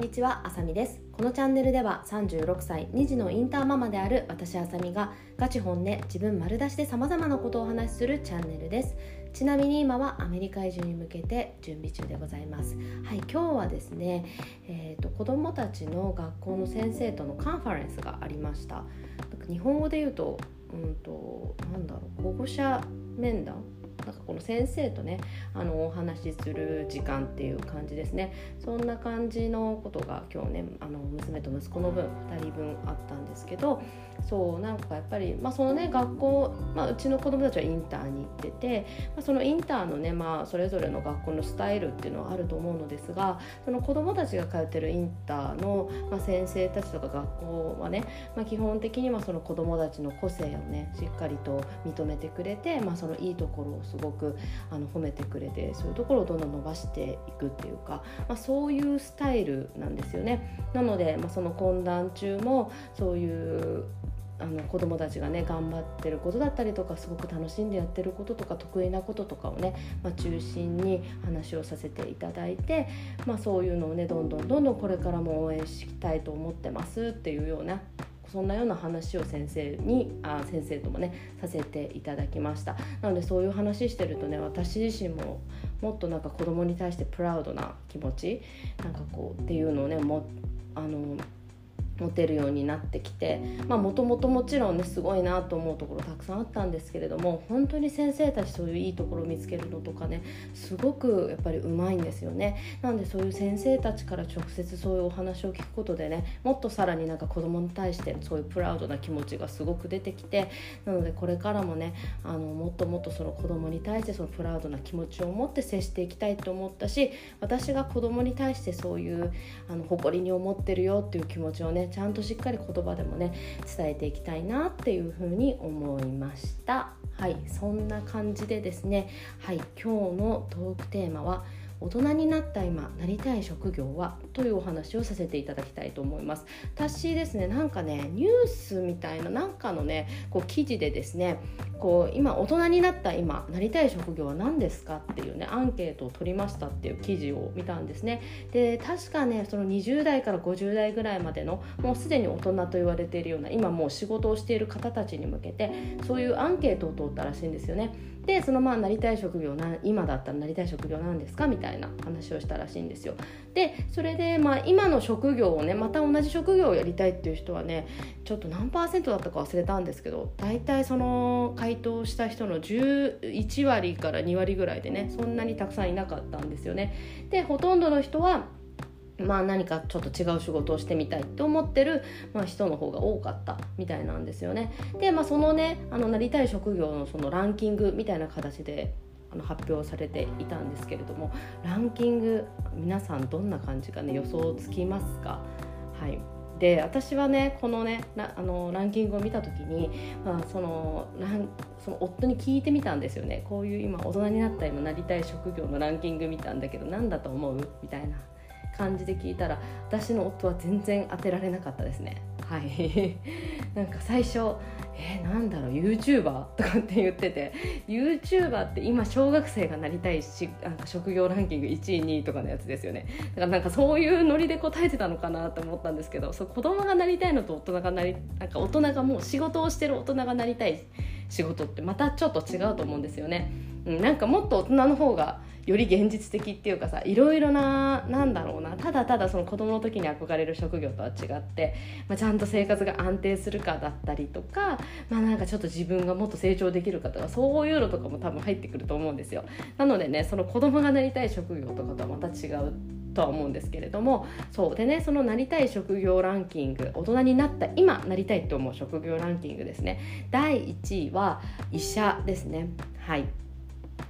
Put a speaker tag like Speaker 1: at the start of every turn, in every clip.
Speaker 1: にちはあさみです。このチャンネルでは36歳2児のインターママである私あさみがガチ本音自分丸出しで様々なことをお話しするチャンネルです。ちなみに今はアメリカ移住に向けて準備中でございます。はい今日はですね、えーと、子どもたちの学校の先生とのカンファレンスがありました。日本語で言うとうんとなんだろう保護者面談なんかこの先生とねあのお話しする時間っていう感じですね。そんな感じのことが今日ねあの娘と息子の分2人分あったんですけどそうなんかやっぱり、まあ、そのね学校、まあ、うちの子供たちはインターに行ってて、まあ、そのインターのね、まあ、それぞれの学校のスタイルっていうのはあると思うのですがその子供たちが通ってるインターの、まあ、先生たちとか学校はね、まあ、基本的にはその子供たちの個性をねしっかりと認めてくれて、まあ、そのいいところをすごくあの褒めてくれてそういうところをどんどん伸ばしていくっていうか、まあ、そういうスタイルなんですよね。なので、まあ、その懇談中もそういうあの子どもたちがね頑張ってることだったりとかすごく楽しんでやってることとか得意なこととかをね、まあ、中心に話をさせていただいて、まあ、そういうのをねどんどんどんどんこれからも応援したいと思ってますっていうようなそんなような話を先生にあ先生ともねさせていただきました。なのでそういう話してるとね私自身ももっとなんか子供に対してプラウドな気持ちなんかこうっていうのをねもあの持てるようになってきてもともともちろんねすごいなと思うところたくさんあったんですけれども本当に先生たちそういういいところを見つけるのとかねすごくやっぱりうまいんですよね。なんでそういう先生たちから直接そういうお話を聞くことでねもっとさらになんか子供に対してそういうプラウドな気持ちがすごく出てきてなのでこれからもねあのもっともっとその子供に対してそのプラウドな気持ちを持って接していきたいと思ったし私が子供に対してそういうあの誇りに思ってるよっていう気持ちをねちゃんとしっかり言葉でもね伝えていきたいなっていうふうに思いました。はいそんな感じでですね。はい今日のトークテーマは「大人になった今なりたい職業はというお話をさせていただきたいと思います。私ですねなんかねニュースみたいななんかのねこう記事でですねこう今大人になった今なりたい職業は何ですかっていうねアンケートを取りましたっていう記事を見たんですね。で確かねその20代から50代ぐらいまでのもうすでに大人と言われているような今もう仕事をしている方たちに向けてそういうアンケートを取ったらしいんですよね。でそのまあなりたい職業な今だったらなりたい職業なんですかみたいな。いな話をしたらしいんですよでそれでまあ今の職業をねまた同じ職業をやりたいっていう人はねちょっと何パーセントだったか忘れたんですけど大体その回答した人の11割から2割ぐらいでねそんなにたくさんいなかったんですよねでほとんどの人はまあ、何かちょっと違う仕事をしてみたいって思ってる、まあ、人の方が多かったみたいなんですよね。で、まあ、そのねあのなりたい職業のそのランキングみたいな形であの発表されていたんですけれどもランキング皆さんどんな感じかね予想つきますか？はい。で私はねこのねあのランキングを見た時に、まあ、そのランその夫に聞いてみたんですよね。こういう今大人になった今なりたい職業のランキング見たんだけど何だと思う？みたいな感じで聞いたら私の夫は全然当てられなかったですね。はい なんか最初えー、なんだろう YouTuber? とかって言ってて YouTuber って今小学生がなりたいしなんか職業ランキング1位2位とかのやつですよねだからなんかそういうノリで答えてたのかなと思ったんですけどそう子供がなりたいのと大人がなりなんか大人がもう仕事をしてる大人がなりたい仕事ってまたちょっと違うと思うんですよね、うん、なんかもっと大人の方がより現実的っていうかさいろいろななんだろうなただただその子供の時に憧れる職業とは違って、まあ、ちゃんと生活が安定するかだったりとかまあなんかちょっと自分がもっと成長できるかとかそういうのとかも多分入ってくると思うんですよ。なのでねその子供がなりたい職業とかとはまた違うとは思うんですけれどもそうでねそのなりたい職業ランキング大人になった今なりたいと思う職業ランキングですね。第1位は医者ですね。はい。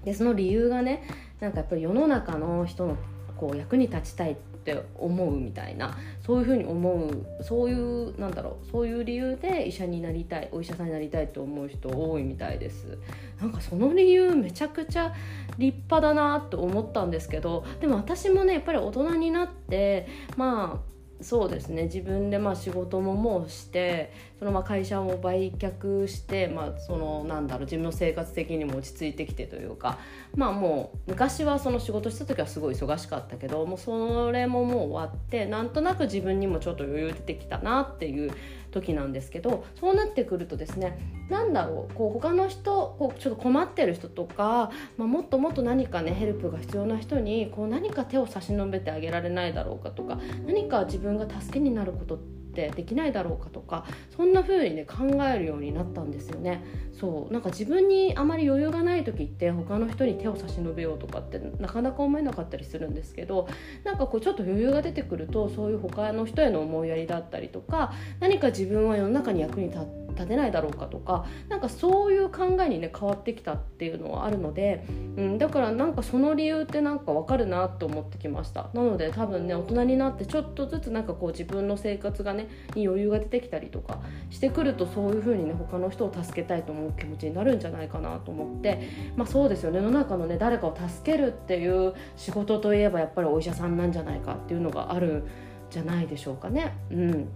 Speaker 1: でその理由がねなんかやっぱり世の中の人のこう役に立ちたいって思うみたいなそういうふうに思うそういうなんだろうそういう理由で医者になりたいお医者さんになりたいと思う人多いみたいです。なんかその理由めちゃくちゃ立派だなと思ったんですけどでも私もねやっぱり大人になってまあそうですね。自分でまあ仕事ももうしてそのまあ会社を売却して、まあ、そのなんだろう自分の生活的にも落ち着いてきてというかまあもう昔はその仕事した時はすごい忙しかったけどもうそれももう終わってなんとなく自分にもちょっと余裕出てきたなっていう時なんですけどそうなってくるとですね何だろうこう他の人こうちょっと困ってる人とか、まあ、もっともっと何かねヘルプが必要な人にこう何か手を差し伸べてあげられないだろうかとか何か自分分が助けになることってってできないだろうかとかそんな風にね考えるようになったんですよね。そう。なんか自分にあまり余裕がない時って他の人に手を差し伸べようとかってなかなか思えなかったりするんですけどなんかこうちょっと余裕が出てくるとそういう他の人への思いやりだったりとか何か自分は世の中に役に立って立てないだろうかとかなんかそういう考えにね変わってきたっていうのはあるので、うん、だからなんかその理由ってなんかわかるなと思ってきました。なので多分ね大人になってちょっとずつなんかこう自分の生活がねに余裕が出てきたりとかしてくるとそういう風にね他の人を助けたいと思う気持ちになるんじゃないかなと思ってまあそうですよね。世の中のね誰かを助けるっていう仕事といえばやっぱりお医者さんなんじゃないかっていうのがあるんじゃないでしょうかね。うん。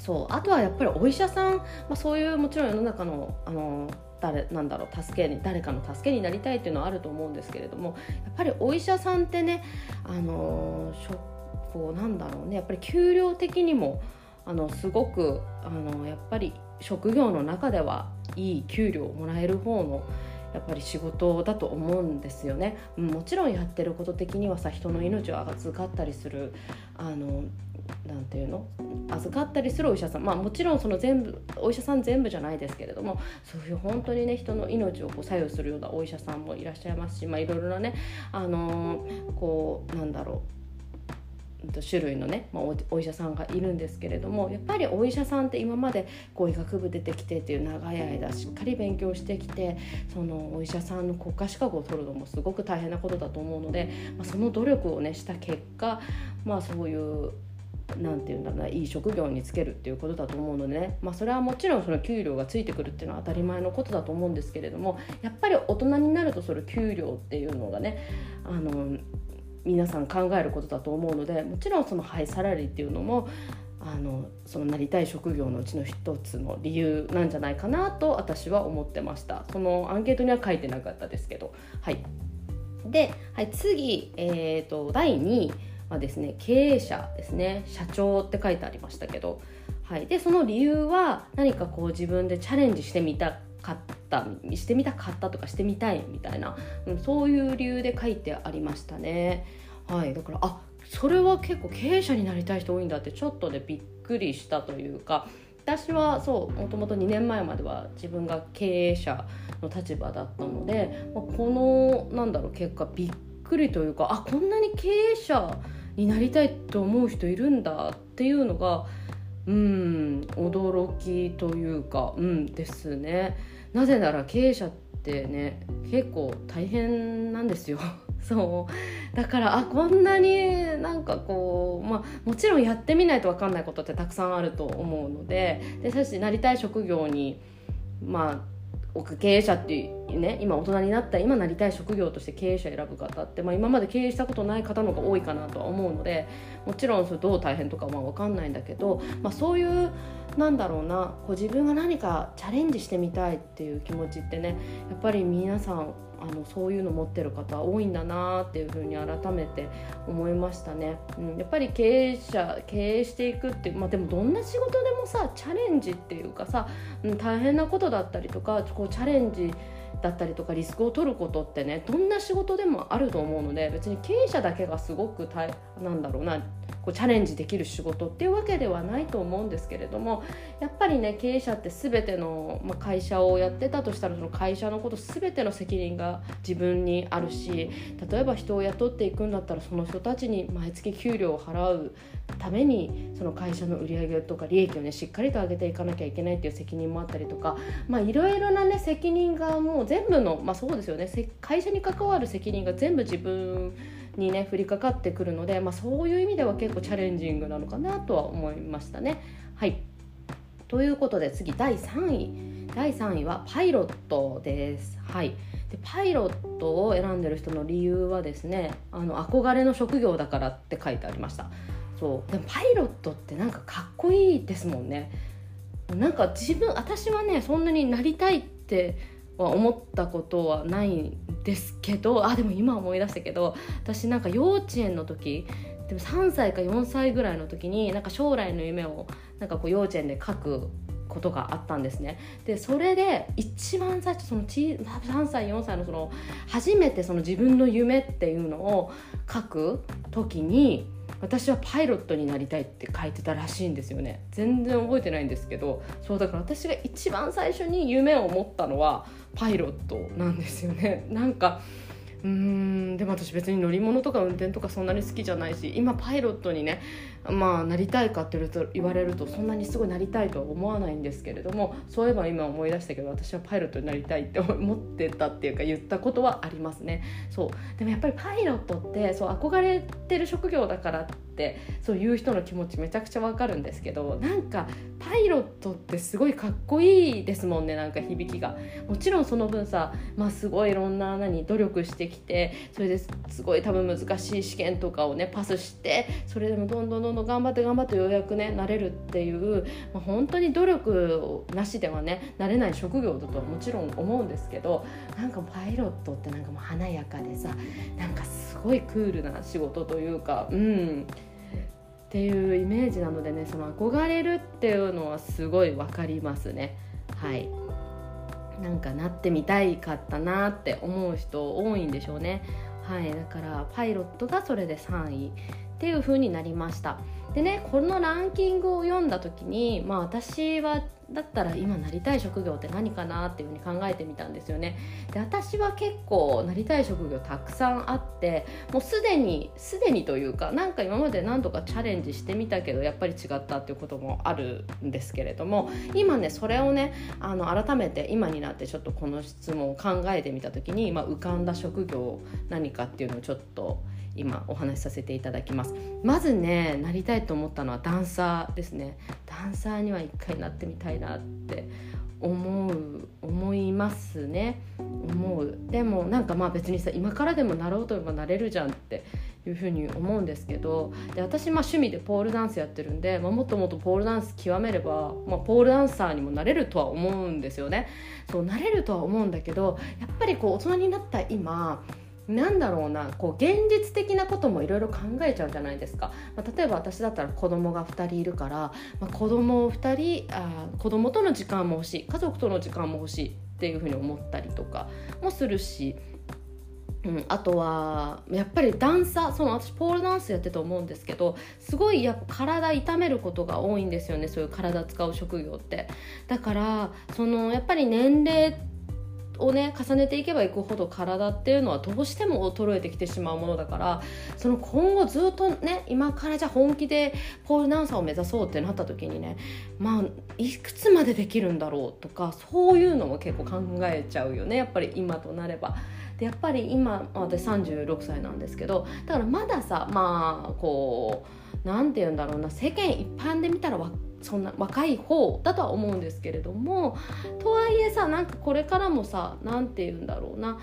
Speaker 1: そうあとはやっぱりお医者さん、まあ、そういうもちろん世の中のあの誰なんだろう助けに誰かの助けになりたいっていうのはあると思うんですけれどもやっぱりお医者さんってねあのこうなんだろうねやっぱり給料的にもあのすごくあのやっぱり職業の中ではいい給料をもらえる方のやっぱり仕事だと思うんですよね。もちろんやってること的にはさ人の命を預かったりするあのなんていうの？預かったりするお医者さんまあもちろんその全部お医者さん全部じゃないですけれどもそういう本当にね人の命をこう左右するようなお医者さんもいらっしゃいますしまあいろいろなねあのー、こうなんだろう種類のね、まあ、お医者さんがいるんですけれどもやっぱりお医者さんって今までこう医学部出てきてっていう長い間しっかり勉強してきてそのお医者さんの国家資格を取るのもすごく大変なことだと思うので、まあ、その努力をねした結果まあそういう何て言うんだろうないい職業に就けるっていうことだと思うのでね、まあ、それはもちろんその給料がついてくるっていうのは当たり前のことだと思うんですけれどもやっぱり大人になるとその給料っていうのがねあの皆さん考えることだと思うのでもちろんそのハイサラリーっていうのもあのそのなりたい職業のうちの一つの理由なんじゃないかなと私は思ってました。そのアンケートには書いてなかったですけど。はい。で、はい、次、えーと第2位はですね経営者ですね。社長って書いてありましたけど、はい、でその理由は何かこう自分でチャレンジしてみたかったしてみたかったとかしてみたいみたいな、うん、そういう理由で書いてありましたね。はい、だからあそれは結構経営者になりたい人多いんだってちょっとねびっくりしたというか私はそうもともと2年前までは自分が経営者の立場だったので、まあ、このなんだろう結果びっくりというかあこんなに経営者になりたいと思う人いるんだっていうのがうん驚きというかうんですね。なぜなら経営者ってね結構大変なんですよ。そう。だからあこんなになんかこうまあもちろんやってみないと分かんないことってたくさんあると思うのででそしなりたい職業にまあ経営者っていうね今大人になった今なりたい職業として経営者選ぶ方って、まあ、今まで経営したことない方の方が多いかなとは思うのでもちろんそれどう大変とかは分かんないんだけど、まあ、そういうなんだろうなこう自分が何かチャレンジしてみたいっていう気持ちってねやっぱり皆さんあのそういうの持ってる方多いんだなっていうふうに改めて思いましたね、うん、やっぱり経営者経営していくってまあでもどんな仕事でもさチャレンジっていうかさ、うん、大変なことだったりとかこうチャレンジだったりとかリスクを取ることってねどんな仕事でもあると思うので別に経営者だけがすごく大なんだろうなこうチャレンジできる仕事っていうわけではないと思うんですけれどもやっぱりね経営者って全ての、まあ、会社をやってたとしたらその会社のこと全ての責任が自分にあるし例えば人を雇っていくんだったらその人たちに毎月給料を払うためにその会社の売り上げとか利益をねしっかりと上げていかなきゃいけないっていう責任もあったりとかまあいろいろなね責任がもう全部のまあそうですよね会社に関わる責任が全部自分にね降りかかってくるので、まあ、そういう意味では結構チャレンジングなのかなとは思いましたね。はい。ということで次第3位。第3位はパイロットです。はい。でパイロットを選んでる人の理由はですねあの憧れの職業だからって書いてありました。そう。でもパイロットってなんかかっこいいですもんね。なんか自分私はねそんなになりたいっては思ったことはないんですけどあでも今思い出したけど私なんか幼稚園の時でも3歳か4歳ぐらいの時になんか将来の夢をなんかこう幼稚園で書くことがあったんですね。でそれで一番最初その3歳4歳のその初めてその自分の夢っていうのを書く時に私はパイロットになりたいって書いてたらしいんですよね。全然覚えてないんですけどそうだから私が一番最初に夢を持ったのはパイロットなんですよね。なんかうーんでも私別に乗り物とか運転とかそんなに好きじゃないし今パイロットにねまあなりたいかって言われるとそんなにすごいなりたいとは思わないんですけれどもそういえば今思い出したけど私はパイロットになりたいって思ってたっていうか言ったことはありますね。そう。でもやっぱりパイロットってそう憧れてる職業だからってそういう人の気持ちめちゃくちゃわかるんですけどなんかパイロットってすごいかっこいいですもんねなんか響きが。もちろんその分さまあすごいいろんな何努力してきてそれですごい多分難しい試験とかをねパスしてそれでもどんどんどんどんの頑張って頑張ってようやくねなれるっていう、まあ、本当に努力なしではねなれない職業だとはもちろん思うんですけどなんかパイロットってなんかもう華やかでさなんかすごいクールな仕事というかうん。っていうイメージなのでねその憧れるっていうのはすごい分かりますね。はい。なんかなってみたいかったなって思う人多いんでしょうね。はい。だからパイロットがそれで3位。っていう風になりました。でねこのランキングを読んだ時にまあ私はだったら今なりたい職業って何かなっていうふうに考えてみたんですよね。で私は結構なりたい職業たくさんあってもうすでにすでにというかなんか今まで何度かチャレンジしてみたけどやっぱり違ったっていうこともあるんですけれども今ねそれをねあの改めて今になってちょっとこの質問を考えてみた時に、まあ、浮かんだ職業何かっていうのをちょっと今お話しさせていただきます。まずねなりたいと思ったのはダンサーですね。ダンサーには一回なってみたいなって思う思いますね。思う。でもなんかまあ別にさ今からでもなろうと思えばなれるじゃんっていうふうに思うんですけどで私まあ趣味でポールダンスやってるんで、まあ、もっともっとポールダンス極めれば、まあ、ポールダンサーにもなれるとは思うんですよね。そうなれるとは思うんだけどやっぱりこう大人になった今なんだろうなこう現実的なこともいろいろ考えちゃうじゃないですか、まあ、例えば私だったら子供が2人いるから、まあ、子供を2人あ子供との時間も欲しい家族との時間も欲しいっていうふうに思ったりとかもするしうん、あとはやっぱりダンサーその私ポールダンスやってて思うんですけどすごいやっぱ体痛めることが多いんですよねそういう体使う職業って。だからそのやっぱり年齢をね重ねていけばいくほど体っていうのはどうしても衰えてきてしまうものだからその今後ずっとね今からじゃ本気でポールダンサーを目指そうってなった時にねまあいくつまでできるんだろうとかそういうのも結構考えちゃうよねやっぱり今となれば。でやっぱり今私36歳なんですけどだからまださまあこう何て言うんだろうな世間一般で見たらそんな若い方だとは思うんですけれどもとはいえさなんかこれからもさ何て言うんだろうな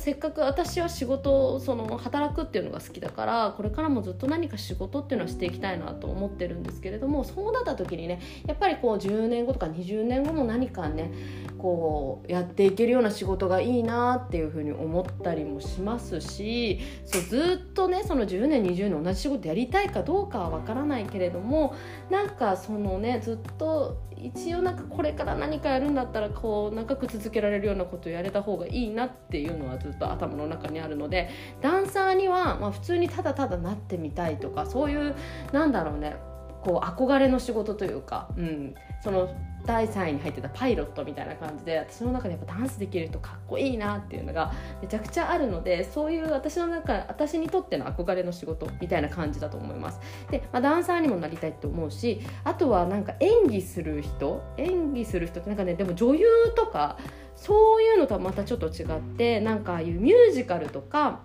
Speaker 1: せっかく私は仕事その働くっていうのが好きだからこれからもずっと何か仕事っていうのはしていきたいなと思ってるんですけれどもそうなった時にねやっぱりこう10年後とか20年後も何かねこうやっていけるような仕事がいいなっていうふうに思ったりもしますしそうずっとねその10年20年同じ仕事やりたいかどうかは分からないけれどもなんかそのねずっと一応なんかこれから何かやるんだったらこう長く続けられるようなことをやれた方がいいなっていうのはずっと頭の中にあるのでダンサーにはま普通にただただなってみたいとかそういうなんだろうねこう憧れの仕事というか、うん、その第3位に入ってたパイロットみたいな感じで私の中でやっぱダンスできるとかっこいいなっていうのがめちゃくちゃあるのでそういう私の中私にとっての憧れの仕事みたいな感じだと思います。で、まあ、ダンサーにもなりたいって思うしあとはなんか演技する人演技する人ってなんかねでも女優とかそういうのとはまたちょっと違ってなんかああいうミュージカルとか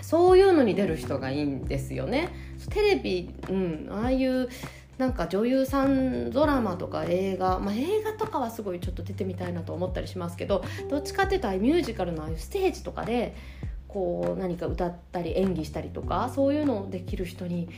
Speaker 1: そういうのに出る人がいいんですよね。テレビ、うん、ああいうなんか女優さんドラマとか映画、まあ、映画とかはすごいちょっと出てみたいなと思ったりしますけどどっちかっていうとミュージカルのああいうステージとかでこう何か歌ったり演技したりとかそういうのをできる人に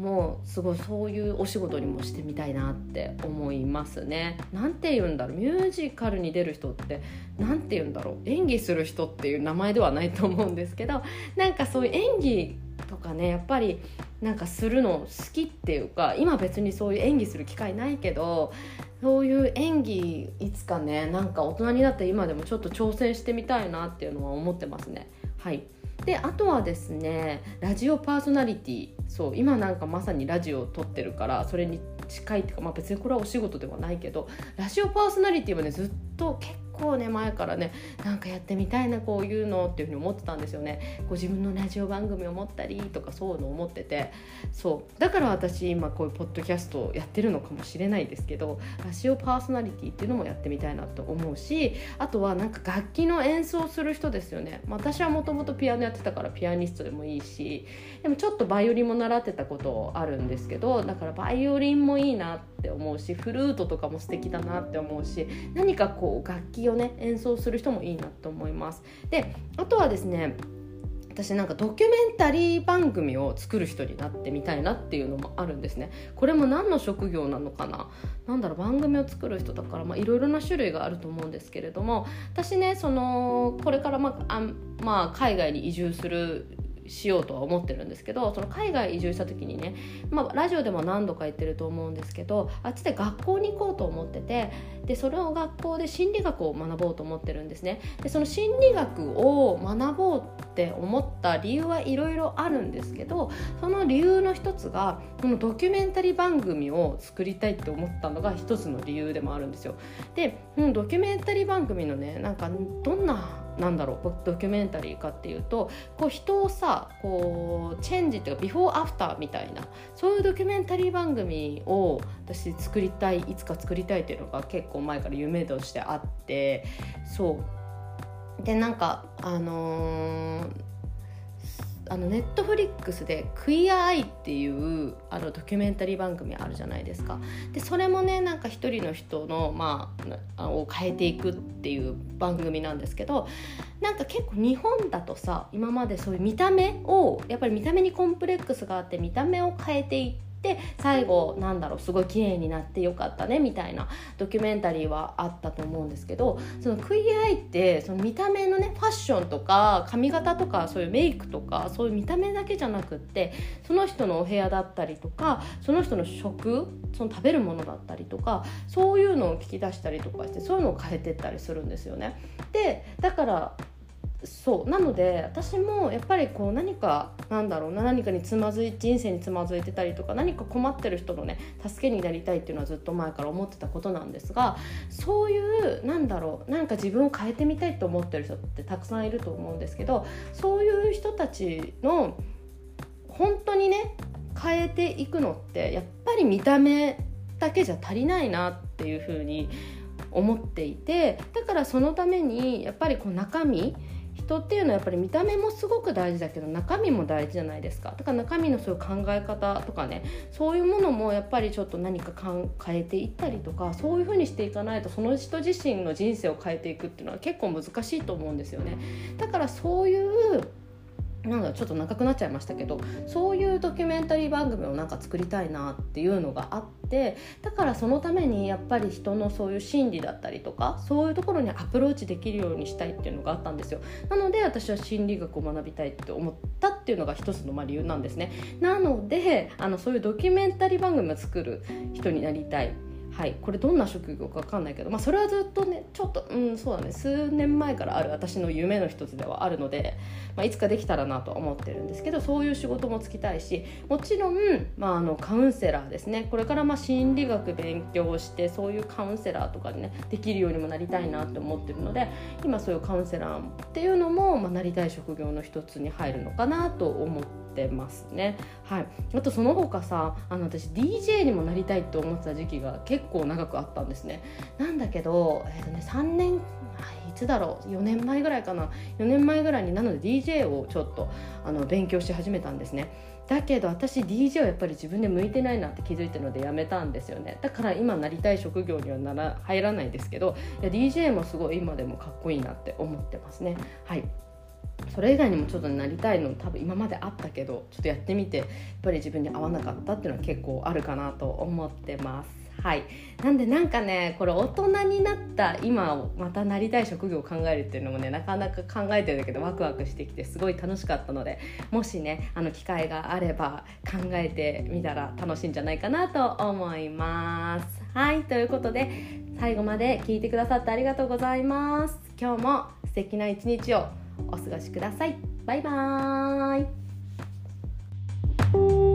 Speaker 1: もうすごいそういうお仕事にもしてみたいなって思いますね。なんて言うんだろうミュージカルに出る人って何て言うんだろう演技する人っていう名前ではないと思うんですけどなんかそういう演技とかねやっぱりなんかするの好きっていうか今別にそういう演技する機会ないけどそういう演技いつかねなんか大人になって今でもちょっと挑戦してみたいなっていうのは思ってますね。はい。であとはですねラジオパーソナリティ。そう今なんかまさにラジオを撮ってるからそれに近いっていうか、まあ、別にこれはお仕事ではないけどラジオパーソナリティはねずっと結構ね前からねなんかやってみたいなこういうのっていうふうに思ってたんですよね。こ自分のラジオ番組を持ったりとかそういうのを思ってて。そう。だから私今こういうポッドキャストをやってるのかもしれないですけどラジオパーソナリティっていうのもやってみたいなと思うしあとはなんか楽器の演奏する人ですよね、まあ、私はもともとピアノやってたからピアニストでもいいしでもちょっとバイオリンも習ってたことあるんですけどだからバイオリンもいいなってって思うしフルートとかも素敵だなって思うし何かこう楽器をね演奏する人もいいなと思います。であとはですね私なんかドキュメンタリー番組を作る人になってみたいなっていうのもあるんですね。これも何の職業なのかな？何だろう番組を作る人だからいろいろな種類があると思うんですけれども私ねそのこれからまあまあ、海外に移住するしようとは思ってるんですけどその海外移住した時にね、まあ、ラジオでも何度か言ってると思うんですけどあっちで学校に行こうと思っててでそれを学校で心理学を学ぼうと思ってるんですね。でその心理学を学ぼうって思った理由はいろいろあるんですけどその理由の一つがこのドキュメンタリー番組を作りたいって思ったのが一つの理由でもあるんですよ。で、うん、ドキュメンタリー番組のねなんかどんななんだろうドキュメンタリーかっていうとこう人をさこうチェンジっていうかビフォーアフターみたいなそういうドキュメンタリー番組を私作りたいいつか作りたいっていうのが結構前から夢としてあってそう。でなんかあのーあのネットフリックスで「クイア・アイ」っていうあのドキュメンタリー番組あるじゃないですか。でそれもねなんか一人の人の、まあ、を変えていくっていう番組なんですけどなんか結構日本だとさ今までそういう見た目をやっぱり見た目にコンプレックスがあって見た目を変えていってで最後なんだろうすごい綺麗になってよかったねみたいなドキュメンタリーはあったと思うんですけどそのクイアイってその見た目のねファッションとか髪型とかそういうメイクとかそういう見た目だけじゃなくってその人のお部屋だったりとかその人の食その食べるものだったりとかそういうのを聞き出したりとかしてそういうのを変えてったりするんですよね。でだからそう。なので私もやっぱりこう何かなんだろうな何かにつまずい人生につまずいてたりとか何か困ってる人のね助けになりたいっていうのはずっと前から思ってたことなんですがそういうなんだろうなんか自分を変えてみたいと思ってる人ってたくさんいると思うんですけどそういう人たちの本当にね変えていくのってやっぱり見た目だけじゃ足りないなっていうふうに思っていてだからそのためにやっぱりこう中身人っていうのはやっぱり見た目もすごく大事だけど中身も大事じゃないですか。だから中身のそういう考え方とかねそういうものもやっぱりちょっと何か変えていったりとかそういうふうにしていかないとその人自身の人生を変えていくっていうのは結構難しいと思うんですよね。だからそういうなんだちょっと長くなっちゃいましたけどそういうドキュメンタリー番組をなんか作りたいなっていうのがあってだからそのためにやっぱり人のそういう心理だったりとかそういうところにアプローチできるようにしたいっていうのがあったんですよ。なので私は心理学を学びたいって思ったっていうのが一つのま理由なんですね。なのであのそういうドキュメンタリー番組を作る人になりたい。はい、これどんな職業か分かんないけど、まあ、それはずっとねちょっとうんそうだね数年前からある私の夢の一つではあるので、まあ、いつかできたらなとは思ってるんですけどそういう仕事もつきたいしもちろん、まあ、あのカウンセラーですね。これからまあ心理学勉強してそういうカウンセラーとかにねできるようにもなりたいなって思ってるので今そういうカウンセラーっていうのも、まあ、なりたい職業の一つに入るのかなと思ってますね。はい、あとその他さあの私 DJ にもなりたいって思ってた時期が結構長くあったんですね。なんだけど、えーとね、3年いつだろう4年前ぐらいかな。4年前ぐらいになので DJ をちょっとあの勉強し始めたんですね。だけど私 DJ はやっぱり自分で向いてないなって気づいたのでやめたんですよね。だから今なりたい職業にはなら入らないですけどいや DJ もすごい今でもかっこいいなって思ってますね。はい。それ以外にもちょっとなりたいの多分今まであったけどちょっとやってみてやっぱり自分に合わなかったっていうのは結構あるかなと思ってます。はい。なんでなんかねこれ大人になった今をまたなりたい職業を考えるっていうのもねなかなか考えてるんだけでワクワクしてきてすごい楽しかったのでもしねあの機会があれば考えてみたら楽しいんじゃないかなと思います。はい。ということで最後まで聞いてくださってありがとうございます。今日も素敵な一日を。お過ごしください。バイバーイ